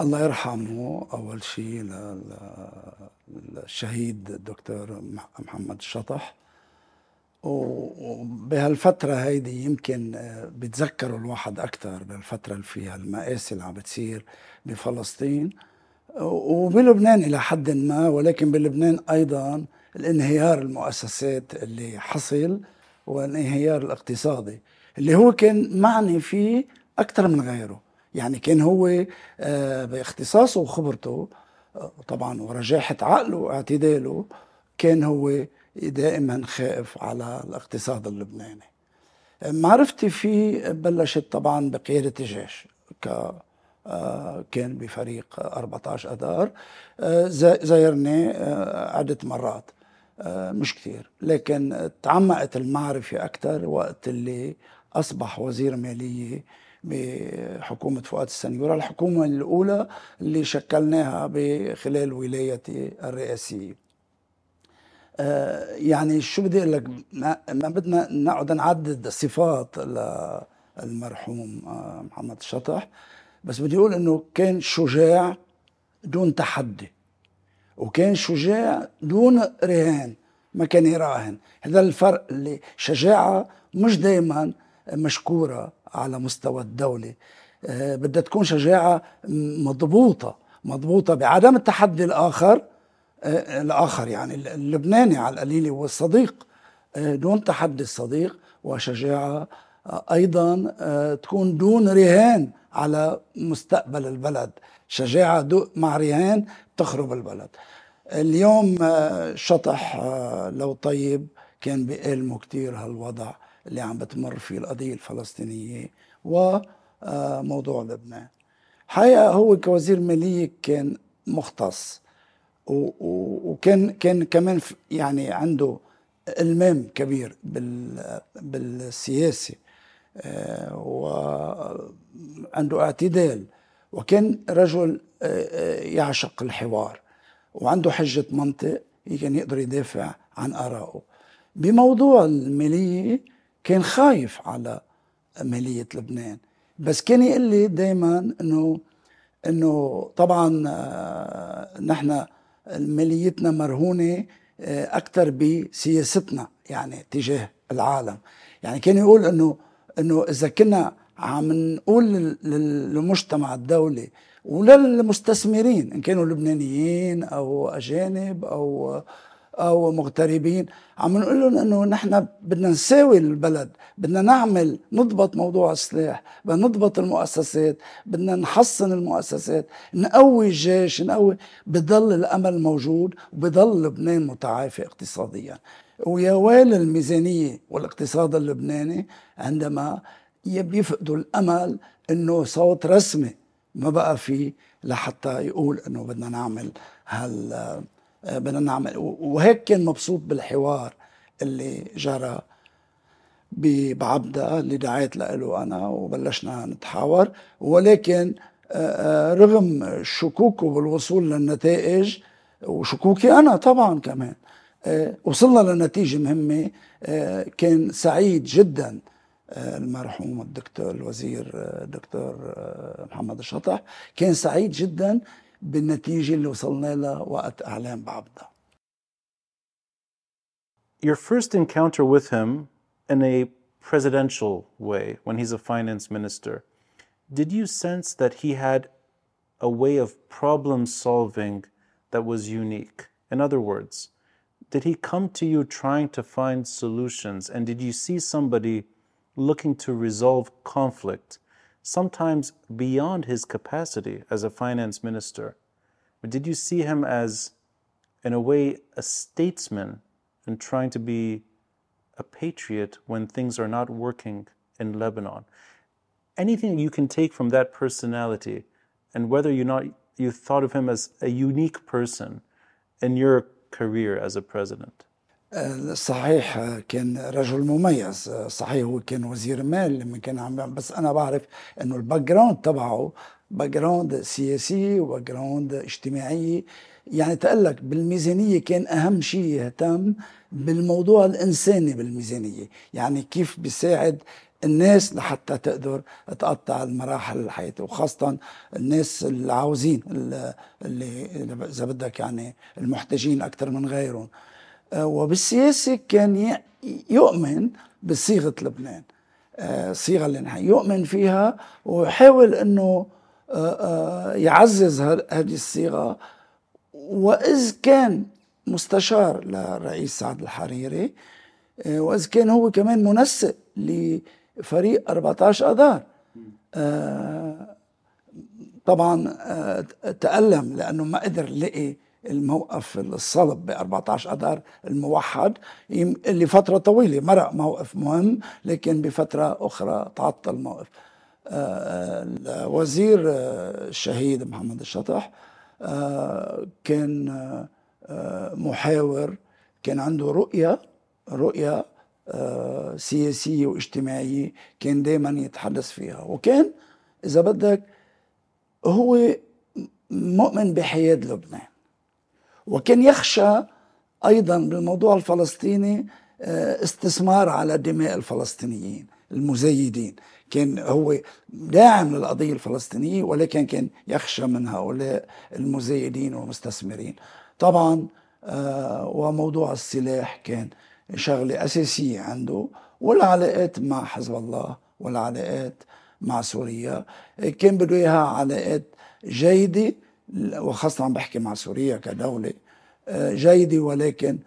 الله يرحمه. أول شيء للشهيد الدكتور محمد الشطح وبهالفترة هيدي يمكن آه، بيتذكروا الواحد أكثر بالفترة اللي فيها المآسي اللي عم بتصير بفلسطين. وبلبنان إلى حد ما ولكن بلبنان أيضا الانهيار المؤسسات اللي حصل والانهيار الاقتصادي اللي هو كان معني فيه أكثر من غيره. يعني كان هو آه، باختصاصه وخبرته آه، طبعا ورجاحة عقله واعتداله كان هو دائما خائف على الاقتصاد اللبناني. معرفتي فيه بلشت طبعا بقيادة الجيش ك آه، كان بفريق 14 أذار زايرني عدة مرات مش كثير لكن تعمقت المعرفة أكثر وقت اللي أصبح وزير مالية بحكومة فؤاد السنيورة الحكومة الأولى اللي شكلناها بخلال ولايتي الرئاسية. آه، يعني شو بدي أقول لك؟ ما بدنا نقعد نعدد صفات المرحوم آه، محمد الشطح بس بدي أقول إنه كان شجاع دون تحدي وكان شجاع دون رهان ما كان يراهن. هذا الفرق اللي شجاعة مش دايما مشكورة على مستوى الدولة. آه، بدها تكون شجاعة مضبوطة مضبوطة بعدم التحدي الآخر آه، الآخر يعني اللبناني على القليل والصديق آه، دون تحدي الصديق وشجاعة أيضا تكون دون رهان على مستقبل البلد. شجاعة مع رهان تخرب البلد. اليوم شطح لو طيب كان بيألمه كتير هالوضع. اللي عم بتمر فيه القضية الفلسطينية وموضوع لبنان. حقيقة هو كوزير مالية كان مختص وكان كان كمان يعني عنده إلمام كبير بالسياسة آه، وعنده اعتدال وكان رجل آه، آه، يعشق الحوار وعنده حجة منطق كان يقدر يدافع عن آرائه بموضوع المالية كان خايف على مالية لبنان. بس كان يقول لي دايما انه إنه طبعا آه، نحن ماليتنا مرهونة آه، أكثر بسياستنا يعني تجاه العالم. يعني كان يقول انه إنه إذا كنا عم نقول للمجتمع الدولي وللمستثمرين إن كانوا لبنانيين أو أجانب أو أو مغتربين عم نقول لهم إنه نحن بدنا نساوي البلد بدنا نعمل نضبط موضوع السلاح بدنا نضبط المؤسسات بدنا نحصن المؤسسات نقوي الجيش نقوي بضل الأمل موجود وبضل لبنان متعافي اقتصاديا. ويا ويل الميزانية والاقتصاد اللبناني عندما بيفقدوا الأمل إنه صوت رسمي ما بقى فيه لحتى يقول إنه بدنا نعمل هال بدنا نعمل. وهيك كان مبسوط بالحوار اللي جرى بعبدة اللي دعيت له أنا وبلشنا نتحاور. ولكن آه، آه، رغم شكوكه بالوصول للنتائج وشكوكي أنا طبعا كمان وصلنا لنتيجة مهمة كان سعيد جدا المرحوم الدكتور الوزير الدكتور محمد الشطح كان سعيد جدا بالنتيجة اللي وصلنا لها وقت إعلان بعبدة. Your first encounter with him in a presidential way, when he's a finance minister, did you sense that he had a way of problem solving that was unique? In other words, did he come to you trying to find solutions? And did you see somebody looking to resolve conflict sometimes beyond his capacity as a finance minister. But did you see him as, in a way, a statesman and trying to be a patriot when things are not working in Lebanon? Anything you can take from that personality, and whether you not you thought of him as a unique person in your career as a president. صحيح كان رجل مميز صحيح هو كان وزير مال لما كان عم بس انا بعرف انه الباك جراوند تبعه باك جراوند سياسي و background اجتماعي. يعني تقلك بالميزانية كان أهم شيء يهتم بالموضوع الإنساني بالميزانية. يعني كيف بيساعد الناس لحتى تقدر تقطع المراحل الحياة وخاصة الناس اللي عاوزين اللي إذا بدك يعني المحتاجين أكثر من غيرهم. آه، وبالسياسة كان يؤمن بصيغة لبنان. آه، اللي نحن يؤمن فيها ويحاول أنه يعزز هذه الصيغة. وإذ كان مستشار للرئيس سعد الحريري وإذ كان هو كمان منسق فريق 14 آذار. آه طبعا آه تألم لأنه ما قدر لقي الموقف الصلب ب 14 آذار الموحد. اللي فتره طويلة مرق موقف مهم لكن بفترة أخرى تعطل الموقف. آه الوزير آه، الشهيد محمد الشطح آه كان آه، محاور كان عنده رؤية آه، سياسية واجتماعية كان دائما يتحدث فيها. وكان إذا بدك هو مؤمن بحياد لبنان. وكان يخشى أيضا بالموضوع الفلسطيني آه، استثمار على دماء الفلسطينيين المزيدين. كان هو داعم للقضية الفلسطينية ولكن كان يخشى من هؤلاء المزيدين والمستثمرين. طبعا آه، وموضوع السلاح كان شغلة أساسية عنده والعلاقات مع حزب الله والعلاقات مع سوريا. كان بده إياها علاقات جيدة وخاصة عم بحكي مع سوريا كدولة جيدة ولكن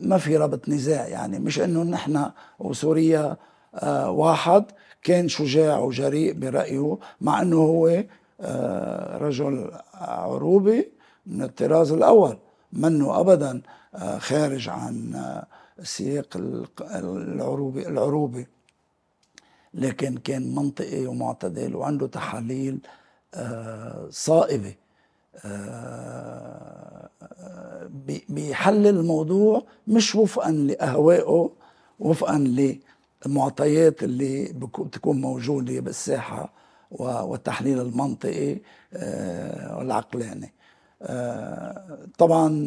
ما في ربط نزاع يعني. مش إنه نحن وسوريا آه، واحد كان شجاع وجريء برأيه مع إنه هو آه، رجل عروبي من الطراز الأول منه ابدا خارج عن سياق العروبي العروبي. لكن كان منطقي ومعتدل وعنده تحاليل آه، صائبة. آه، بيحلل الموضوع مش وفقا لأهوائه وفقا للمعطيات اللي بتكون موجودة بالساحة والتحليل المنطقي آه، والعقلاني. طبعا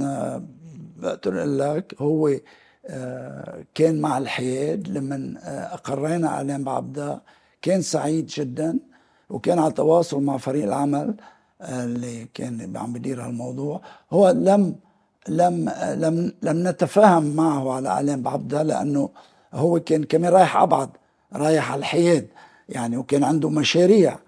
بقدر أقول لك هو آه، كان مع الحياد لما آه، أقرينا اعلام بعبدا كان سعيد جدا وكان على تواصل مع فريق العمل آه، اللي كان عم بدير هالموضوع. هو لم لم لم لم نتفاهم معه على اعلام بعبدا لأنه هو كان كمان رايح أبعد رايح على الحياد يعني وكان عنده مشاريع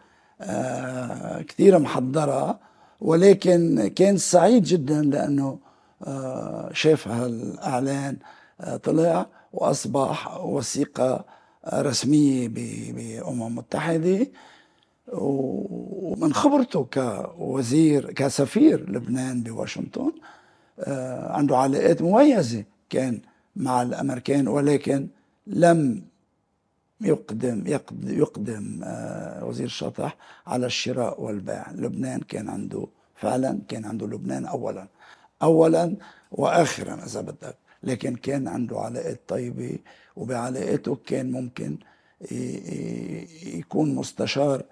كثيرة محضرة ولكن كان سعيد جدا لأنه آه، شاف هالإعلان آه، طلع وأصبح وثيقة رسمية بأمم المتحده ومن خبرته كوزير كسفير لبنان بواشنطن آه، عنده علاقات مميزة كان مع الأمريكان ولكن لم يقدم يقدم وزير الشطح على الشراء والبيع. لبنان كان عنده فعلا كان عنده لبنان اولا. اولا واخرا إذا بدك. لكن كان عنده علاقات طيبة وبعلاقاته كان ممكن يكون مستشار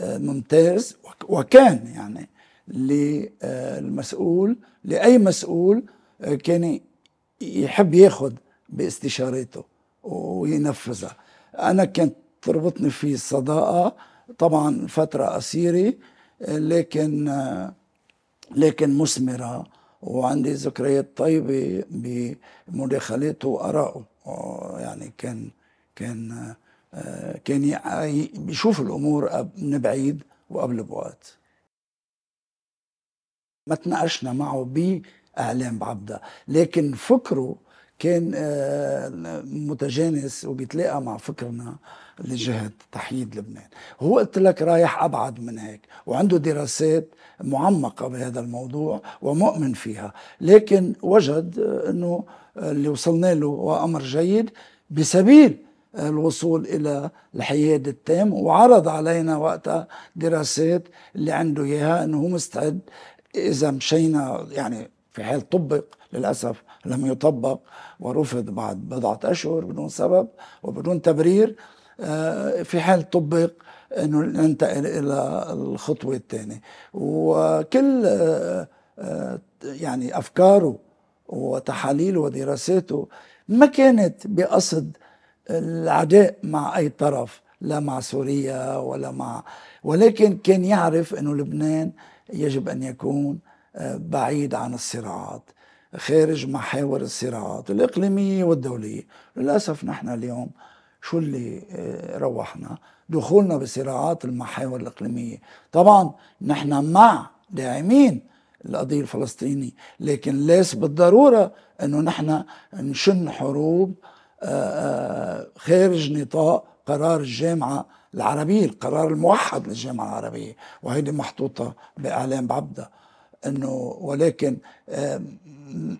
آه، ممتاز وكان يعني للمسؤول لأي مسؤول آه، كان يحب ياخذ باستشاراته وينفذها أنا كانت تربطني فيه الصداقه طبعا فترة قصيرة لكن لكن مثمرة وعندي ذكريات طيبة بمداخلاته وآرائه يعني كان كان كان بيشوف الأمور من بعيد وقبل بوقت. ما تناقشنا معه بإعلام بعبدة. لكن فكره كان آه، متجانس وبيتلاقى مع فكرنا لجهة تحييد لبنان. هو قلت لك رايح أبعد من هيك وعنده دراسات معمقة بهذا الموضوع ومؤمن فيها. لكن وجد أنه اللي وصلنا له هو أمر جيد بسبيل الوصول إلى الحياد التام وعرض علينا وقتها دراسات اللي عنده إياها أنه هو مستعد إذا مشينا يعني في حال طبق للأسف لم يطبق ورفض بعد بضعة أشهر بدون سبب وبدون تبرير آه، في حال طبق إنه ننتقل إلى الخطوة الثانية. وكل آه، آه، يعني أفكاره وتحاليله ودراساته ما كانت بقصد العداء مع أي طرف لا مع سوريا ولا مع ولكن كان يعرف إنه لبنان يجب أن يكون بعيد عن الصراعات خارج محاور الصراعات الإقليمية والدولية للأسف نحن اليوم شو اللي آه، روحنا؟ دخولنا بصراعات المحاور الإقليمية. طبعا نحن مع داعمين القضية الفلسطينية لكن ليس بالضرورة أنه نحن نشن حروب آه، آه، خارج نطاق قرار الجامعة العربية القرار الموحد للجامعة العربية. وهيدي محطوطة بإعلام بعبدة. أنه ولكن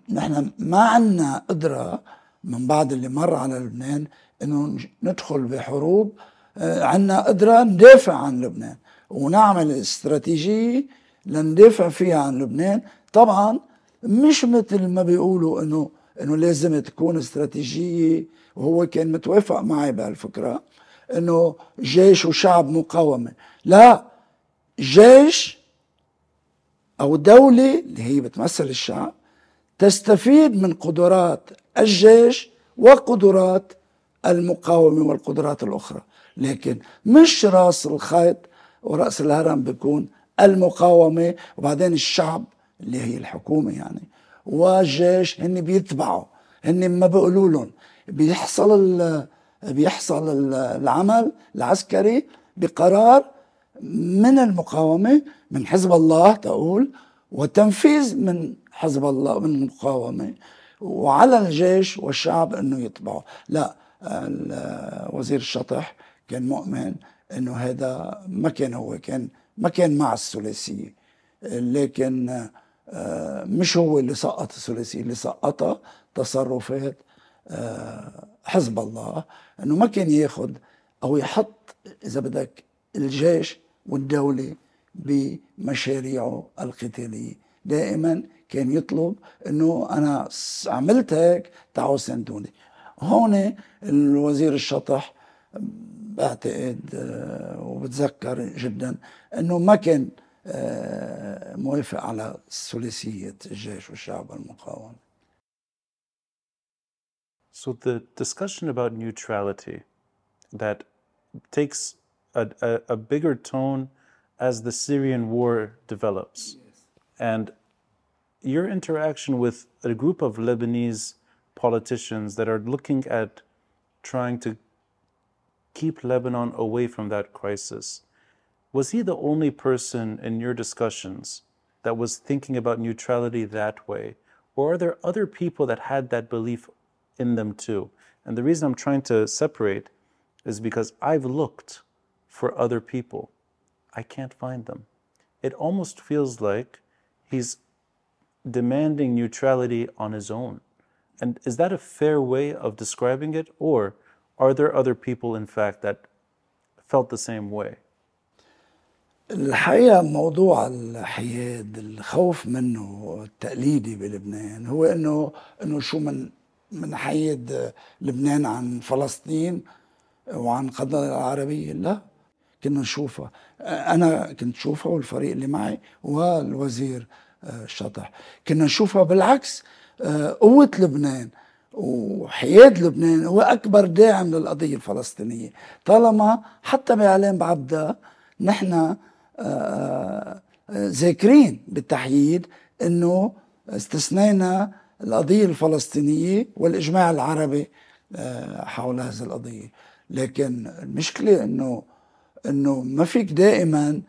نحن ما عندنا قدرة من بعد اللي مر على لبنان إنه ندخل بحروب آه، عندنا قدرة ندافع عن لبنان ونعمل استراتيجية لندافع فيها عن لبنان. طبعا مش مثل ما بيقولوا إنه إنه لازم تكون استراتيجية وهو كان متوافق معي بهالفكرة إنه جيش وشعب مقاومة. لا جيش أو دولة اللي هي بتمثل الشعب تستفيد من قدرات الجيش وقدرات المقاومة والقدرات الأخرى. لكن مش راس الخيط ورأس الهرم بيكون المقاومة وبعدين الشعب اللي هي الحكومة يعني. والجيش هن بيتبعوا هن ما بيقولوا لهم. بيحصل بيحصل العمل العسكري بقرار من المقاومة من حزب الله تقول وتنفيذ من حزب الله من المقاومة. وعلى الجيش والشعب إنه يتبعوا لا وزير الشطح كان مؤمن إنه هذا ما كان هو كان ما كان مع الثلاثيه لكن آه، مش هو اللي سقط الثلاثيه اللي سقطها تصرفات آه، حزب الله. إنه ما كان ياخذ أو يحط إذا بدك الجيش والدولة بمشاريعه القتالية دائما كان يطلب إنه أنا عملت هيك تعالوا ساندوني هون الوزير الشطح بعتقد آه، وبتذكر جدا إنه ما كان آه، موافق على ثلاثية الجيش والشعب والمقاومة. So the discussion about neutrality that takes a, a, a bigger tone as the Syrian war develops. Yes. And your interaction with a group of Lebanese politicians that are looking at trying to keep Lebanon away from that crisis. Was he the only person in your discussions that was thinking about neutrality that way? Or are there other people that had that belief in them too? And the reason I'm trying to separate is because I've looked for other people. I can't find them. It almost feels like he's demanding neutrality on his own. And is that a fair way of describing it? Or are there other people, in fact, that felt the same way? الحقيقة موضوع الحياد الخوف منه التقليدي بلبنان هو انه انه شو من من حيد لبنان عن فلسطين وعن قضايا العربية لا كنا نشوفها أنا كنت شوفها والفريق اللي معي والوزير الشطح كنا نشوفها بالعكس آه، قوة لبنان وحياد لبنان هو أكبر داعم للقضية الفلسطينية. طالما حتى بإعلام بعبدة نحن آه، آه، ذاكرين بالتحييد أنه استثنينا القضية الفلسطينية والإجماع العربي حول هذه القضية. لكن المشكلة أنه أنه ما فيك دائما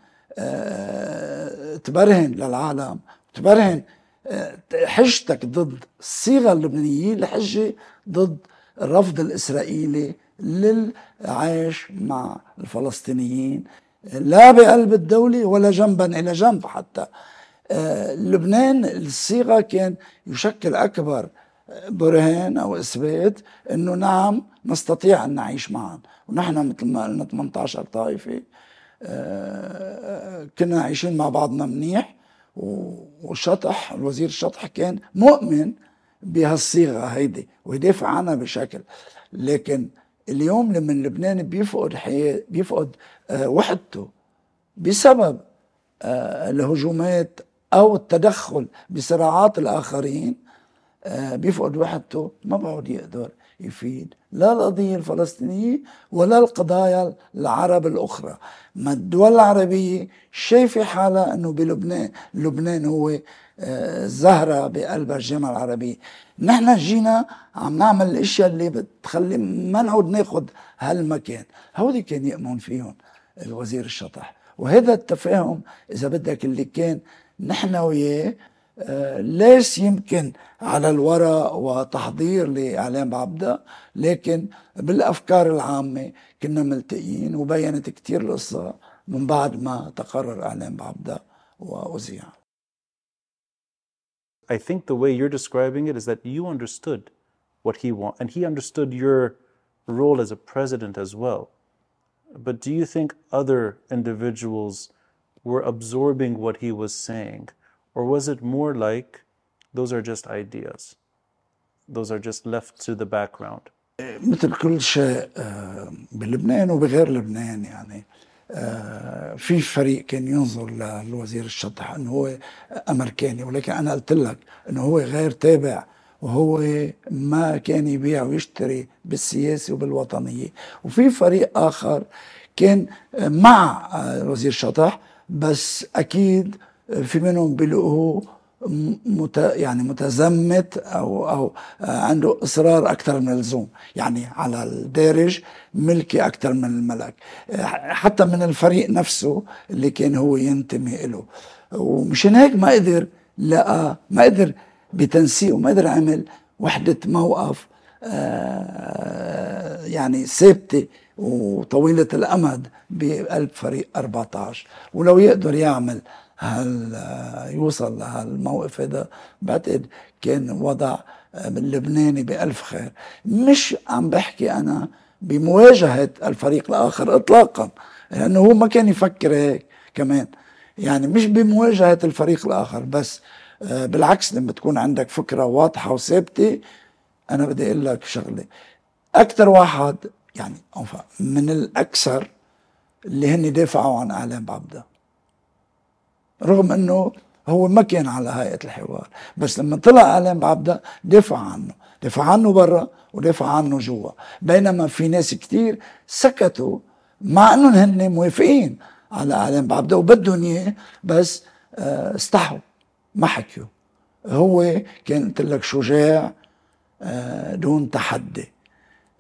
تبرهن للعالم تبرهن آه، حجتك ضد الصيغة اللبنانية لحجة ضد الرفض الإسرائيلي للعيش مع الفلسطينيين لا بقلب الدولة ولا جنبا إلى جنب حتى. آه، لبنان الصيغة كان يشكل أكبر برهان أو إثبات إنه نعم نستطيع أن نعيش معا. ونحن مثل ما قلنا 18 طائفة آه، كنا عايشين مع بعضنا منيح. وشطح الوزير الشطح كان مؤمن بهالصيغة هيدي ويدافع عنها بشكل. لكن اليوم لما لبنان بيفقد حياة بيفقد آه، وحدته بسبب آه، الهجومات أو التدخل بصراعات الآخرين بيفقد وحدته ما بعد يقدر يفيد. لا القضية الفلسطينية ولا القضايا العرب الأخرى. ما الدول العربية شايفة حالها أنه بلبنان لبنان هو آه، زهرة بقلب الجامعة العربية. نحن جينا عم نعمل الأشياء اللي بتخلي ما نعود ناخد هالمكان. هودي كان يأمن فيهم الوزير الشطح. وهذا التفاهم إذا بدك اللي كان نحن وياه آه، ليش يمكن على الورق وتحضير لإعلام بعبدة لكن بالأفكار العامة كنا ملتقيين وبينت كتير القصة من بعد ما تقرر إعلام بعبدة وأذيع I think the way you're describing it is that you understood what he want, and he understood your role as a president as well. But do you think other individuals were absorbing what he was saying, or was it more like those are just ideas? Those are just left to the background. مثل كل شيء بلبنان وبغير لبنان يعني آه، في فريق كان ينظر للوزير الشطح إنه هو أمريكاني ولكن أنا قلت لك إنه هو غير تابع وهو ما كان يبيع ويشتري بالسياسة وبالوطنية وفي فريق آخر كان مع وزير شطح بس أكيد في منهم بيلاقوه مت يعني متزمت أو أو عنده إصرار أكثر من اللزوم يعني على الدارج ملكي أكثر من الملك. حتى من الفريق نفسه اللي كان هو ينتمي له ومشان هيك ما قدر لقى ما قدر بتنسيق وما قدر عمل وحدة موقف آه، يعني ثابتة وطويلة الأمد بقلب فريق 14 ولو يقدر يعمل هال يوصل لهالموقف هذا بعتقد كان وضع اللبناني بألف خير. مش عم بحكي أنا بمواجهة الفريق الآخر إطلاقا لأنه هو ما كان يفكر هيك كمان. يعني مش بمواجهة الفريق الآخر بس آه، بالعكس لما تكون عندك فكرة واضحة وثابتة أنا بدي أقول لك شغلة. أكثر واحد يعني من الأكثر اللي هن دافعوا عن إعلام بعبده رغم إنه هو ما كان على هيئة الحوار. بس لما طلع أعلام بعبدة دافع عنه. دافع عنه برا ودافع عنه جوا. بينما في ناس كتير سكتوا مع انهم هن موافقين على أعلام بعبدة وبدهم إياه بس آه، استحوا. ما حكيوا. هو كان قلت لك شجاع آه، دون تحدي.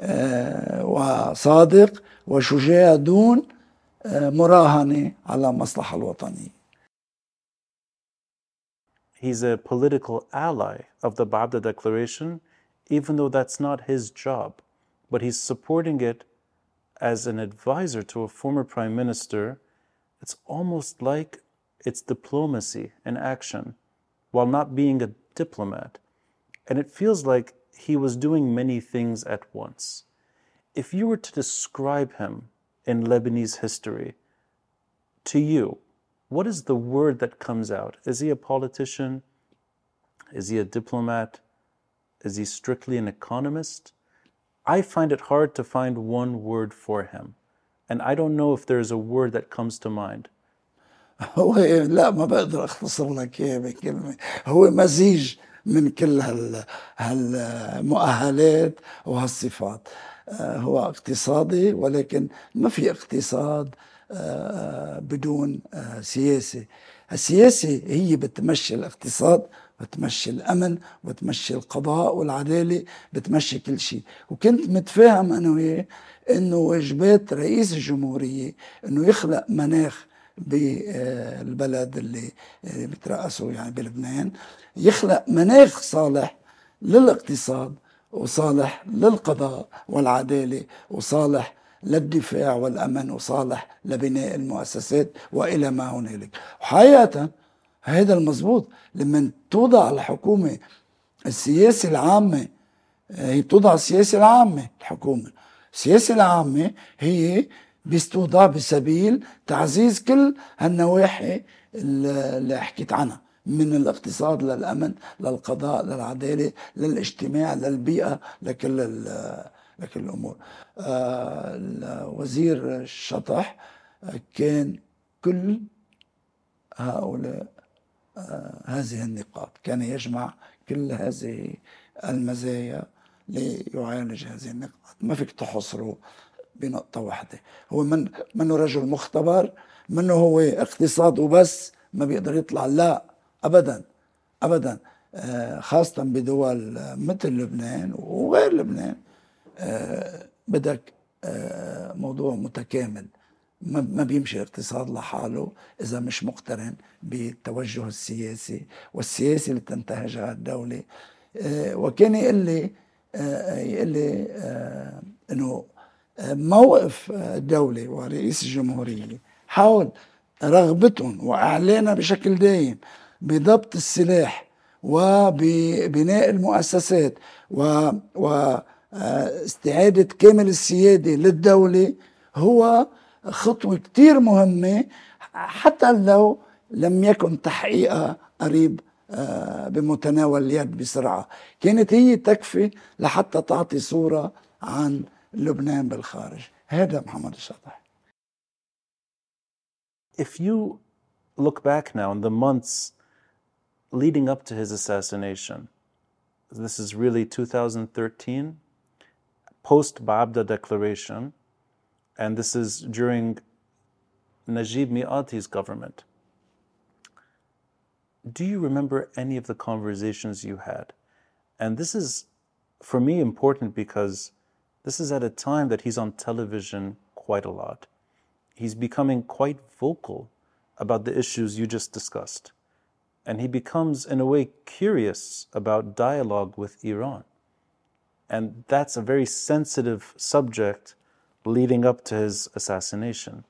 آه، وصادق وشجاع دون مراهنة على المصلحة الوطنية. He's a political ally of the Babda Declaration, even though that's not his job. But he's supporting it as an advisor to a former prime minister. It's almost like it's diplomacy in action while not being a diplomat. And it feels like he was doing many things at once. If you were to describe him in Lebanese history, to you, what is the word that comes out? Is he a politician? Is he a diplomat? Is he strictly an economist? I find it hard to find one word for him. And I don't know if there's a word that comes to mind. هو لا ما بقدر اختصر لك اياه بكلمه هو مزيج من كل هال هالمؤهلات وهالصفات هو اقتصادي ولكن ما في اقتصاد بدون سياسة. السياسة هي بتمشي الاقتصاد بتمشي الأمن بتمشي القضاء والعدالة بتمشي كل شيء. وكنت متفاهم أنا وياه أنه واجبات رئيس الجمهورية أنه يخلق مناخ بالبلد اللي بترأسه يعني بلبنان يخلق مناخ صالح للاقتصاد وصالح للقضاء والعدالة وصالح للدفاع والأمن وصالح لبناء المؤسسات وإلى ما هنالك. وحقيقة هذا المضبوط لما توضع الحكومة السياسة العامة هي بتوضع السياسة العامة الحكومة. السياسة العامة هي بتوضع بسبيل تعزيز كل هالنواحي اللي حكيت عنها من الاقتصاد للأمن للقضاء للعدالة للاجتماع للبيئة لكل لكل الأمور. آه وزير الشطح كان كل هؤلاء آه هذه النقاط. كان يجمع كل هذه المزايا ليعالج هذه النقاط. ما فيك تحصره بنقطة واحدة. هو من منه رجل مختبر؟ منه هو اقتصاد وبس ما بيقدر يطلع؟ لا أبدا أبدا. آه، خاصة بدول مثل لبنان وغير لبنان. بدك آه، موضوع متكامل. ما بيمشي الاقتصاد لحاله إذا مش مقترن بالتوجه السياسي والسياسي اللي تنتهجها الدولة. وكان يقول لي يقول لي إنه موقف الدولة ورئيس الجمهورية حول رغبتهم وإعلانها بشكل دايم بضبط السلاح وببناء المؤسسات و واستعادة كامل السيادة للدولة هو خطوة كتير مهمة حتى لو لم يكن تحقيقها قريب آه، بمتناول اليد بسرعة. كانت هي تكفي لحتى تعطي صورة عن لبنان بالخارج. هذا محمد الشطح If you look back now in the months leading up to his assassination, this is really 2013, post Babda declaration, and this is during Najib Miati's government. Do you remember any of the conversations you had? And this is, for me, important because this is at a time that he's on television quite a lot. He's becoming quite vocal about the issues you just discussed. And he becomes, in a way, curious about dialogue with Iran. And that's a very sensitive subject leading up to his assassination.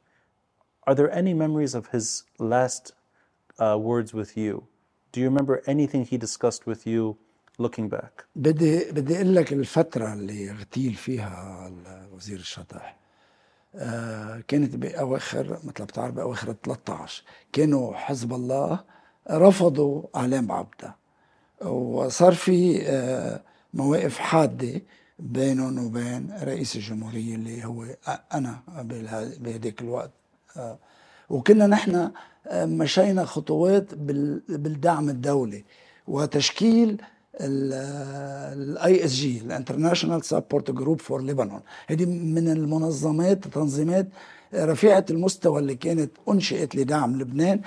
Are there any memories of his last uh, words with you? Do you remember anything he discussed with you looking back? بدي بدي اقول لك الفترة اللي اغتيل فيها وزير الشطح آه كانت باواخر مثل بتعرف باواخر 13 كانوا حزب الله رفضوا اعلام عبده وصار في آه مواقف حادة بينهم وبين رئيس الجمهورية اللي هو أنا بهذيك الوقت. آه، وكنا نحن آه، مشينا خطوات بالدعم الدولي وتشكيل ال ISG ال International Support Group for Lebanon هذه من المنظمات التنظيمات رفيعة المستوى اللي كانت أنشئت لدعم لبنان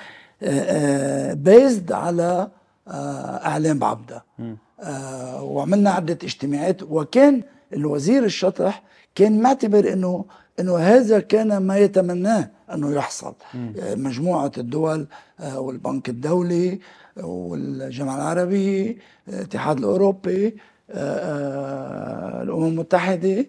بيزد آه، على إعلام بعبده. آه وعملنا عدة اجتماعات وكان الوزير الشطح كان معتبر إنه إنه هذا كان ما يتمناه أنه يحصل. آه مجموعة الدول آه والبنك الدولي والجامعة العربية الاتحاد الأوروبي آه، آه، الأمم المتحدة آه،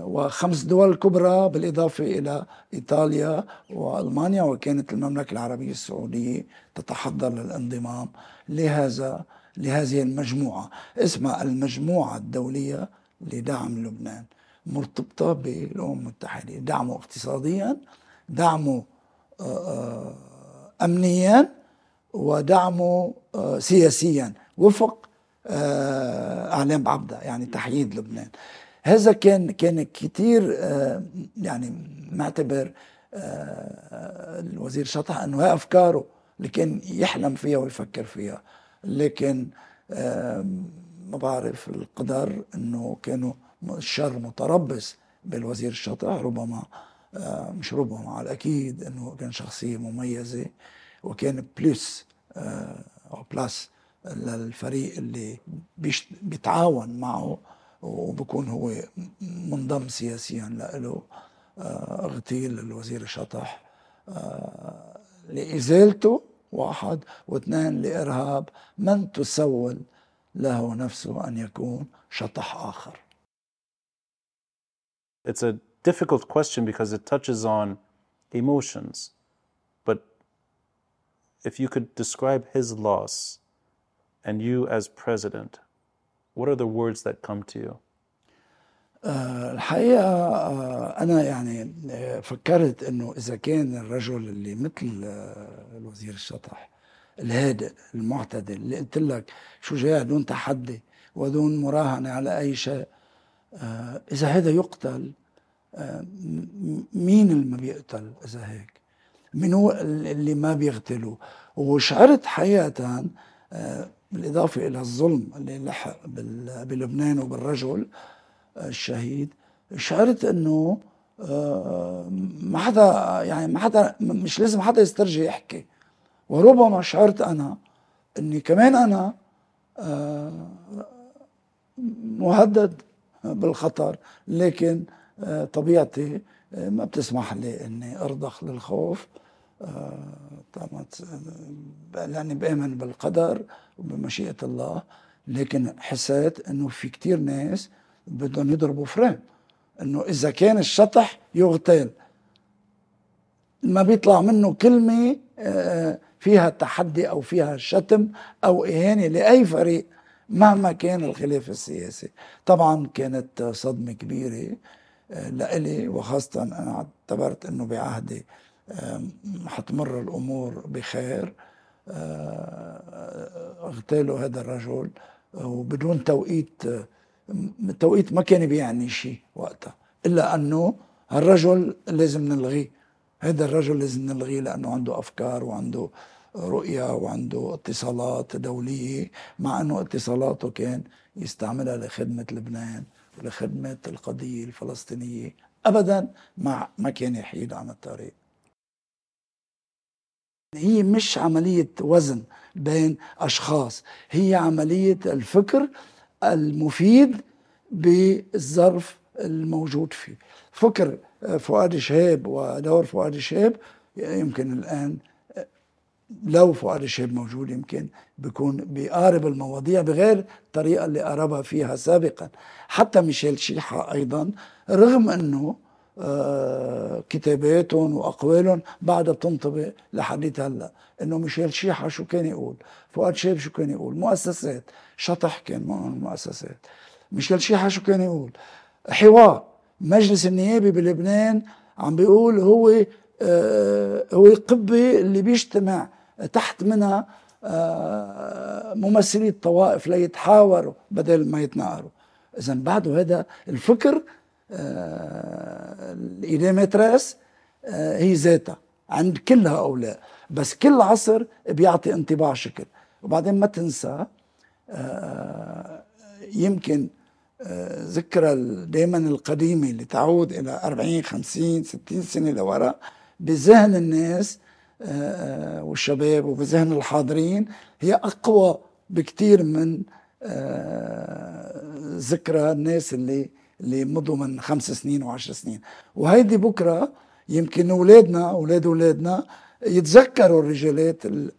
وخمس دول كبرى بالإضافة إلى إيطاليا وألمانيا وكانت المملكة العربية السعودية تتحضر للانضمام لهذا لهذه المجموعة. اسمها المجموعة الدولية لدعم لبنان مرتبطة بالأمم المتحدة. دعمه اقتصاديا دعمه آه، آه، أمنيا ودعمه آه، سياسيا. وفق أعلام عبدة يعني تحييد لبنان. هذا كان كان كثير يعني معتبر الوزير شطح انه هي أفكاره اللي كان يحلم فيها ويفكر فيها. لكن ما بعرف القدر إنه كانوا الشر متربص بالوزير شطح ربما مش ربما على الأكيد إنه كان شخصية مميزة وكان plus أو plus للفريق اللي بيتعاون معه. وبكون هو منضم سياسيا له اغتيل الوزير الشطح لازالته واحد واثنين لإرهاب من تسول له نفسه أن يكون شطح آخر It's a difficult question because it touches on emotions. But if you could describe his loss and you as president, what are the words that come to you? الحقيقة أنا يعني فكرت أنه إذا كان الرجل اللي مثل الوزير الشطح الهادئ المعتدل اللي قلت لك شجاع دون تحدي ودون مراهنة على أي شيء إذا هذا يقتل مين اللي ما بيقتل إذا هيك؟ من هو اللي ما بيقتله وشعرت حقيقة آه، بالإضافة إلى الظلم اللي لحق بلبنان وبالرجل آه، الشهيد شعرت أنه آه، ما حدا يعني ما حدا مش لازم حدا يسترجي يحكي. وربما شعرت أنا أني كمان أنا آه، مهدد بالخطر لكن طبيعتي ما بتسمح لي إني أرضخ للخوف. طبعا آه، لاني بآمن بالقدر وبمشيئة الله لكن حسيت إنه في كتير ناس بدهم يضربوا فريم إنه إذا كان الشطح يغتال. ما بيطلع منه كلمة آه، فيها تحدي أو فيها شتم أو إهانة لأي فريق مهما كان الخلاف السياسي. طبعا كانت صدمة كبيرة آه، لإلي وخاصة أنا اعتبرت أنه بعهدي آه، حتمر الأمور بخير آه، اغتالوا هذا الرجل وبدون توقيت التوقيت ما كان بيعني شيء وقتها إلا أنه هالرجل لازم نلغيه هذا الرجل لازم نلغيه لأنه عنده أفكار وعنده رؤية وعنده اتصالات دولية مع أنه اتصالاته كان يستعملها لخدمة لبنان ولخدمة القضية الفلسطينية أبدا ما ما كان يحيد عن الطريق. هي مش عملية وزن بين أشخاص هي عملية الفكر المفيد بالظرف الموجود فيه. فكر فؤاد شهاب ودور فؤاد شهاب يمكن الآن لو فؤاد شهاب موجود يمكن بيكون بيقارب المواضيع بغير الطريقة اللي قربها فيها سابقا. حتى ميشيل شيحة أيضا رغم أنه آه، كتاباتهم واقوالهم بعدها بتنطبق لحديت هلا. إنه ميشيل شيحة شو كان يقول؟ فؤاد شهاب شو كان يقول؟ مؤسسات. شطح كان معهم المؤسسات. ميشيل شيحة شو كان يقول؟ حوار. مجلس النيابي بلبنان عم بيقول هو آه، هو قبة اللي بيجتمع تحت منها آه، ممثلي الطوائف ليتحاوروا بدل ما يتناقروا. اذا بعده هذا الفكر آه، الإدامة راس آه، هي ذاتها عند كل هؤلاء. بس كل عصر بيعطي انطباع شكل. وبعدين ما تنسى آه، يمكن آه، ذكرى دائما القديمة اللي تعود إلى 40 50 60 سنة لوراء بذهن الناس والشباب وبذهن الحاضرين هي أقوى بكتير من ذكرى الناس اللي اللي مضوا من خمس سنين وعشر سنين. وهيدي بكرة يمكن أولادنا أولاد أولادنا يتذكروا الرجالات ال-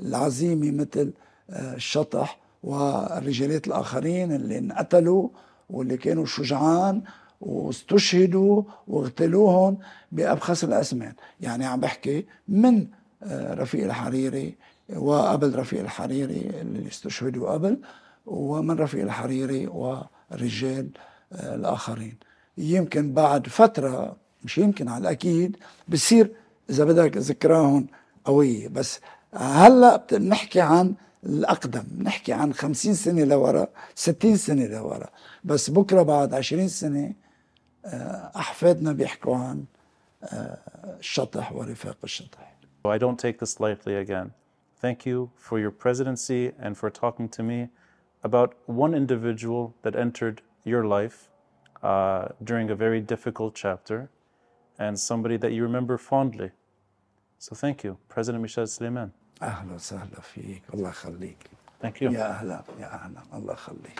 العظيمة مثل آه، الشطح والرجالات الآخرين اللي انقتلوا واللي كانوا شجعان واستشهدوا واغتالوهم بأبخس الأثمان يعني عم بحكي من آه، رفيق الحريري وقبل رفيق الحريري اللي استشهدوا قبل ومن رفيق الحريري والرجال آه، الآخرين. يمكن بعد فترة مش يمكن على الأكيد بصير إذا بدك ذكراهم قوية. بس هلأ بنحكي عن الأقدم نحكي عن خمسين سنة لورا ستين سنة لورا. بس بكرة بعد عشرين سنة آه، أحفادنا بيحكوا عن آه، الشطح ورفاق الشطح. I don't take this lightly again. Thank you for your presidency and for talking to me about one individual that entered your life uh, during a very difficult chapter and somebody that you remember fondly. So thank you, President Michel Suleiman. أهلا وسهلا فيك الله يخليك Thank you. يا أهلا يا أهلا الله يخليك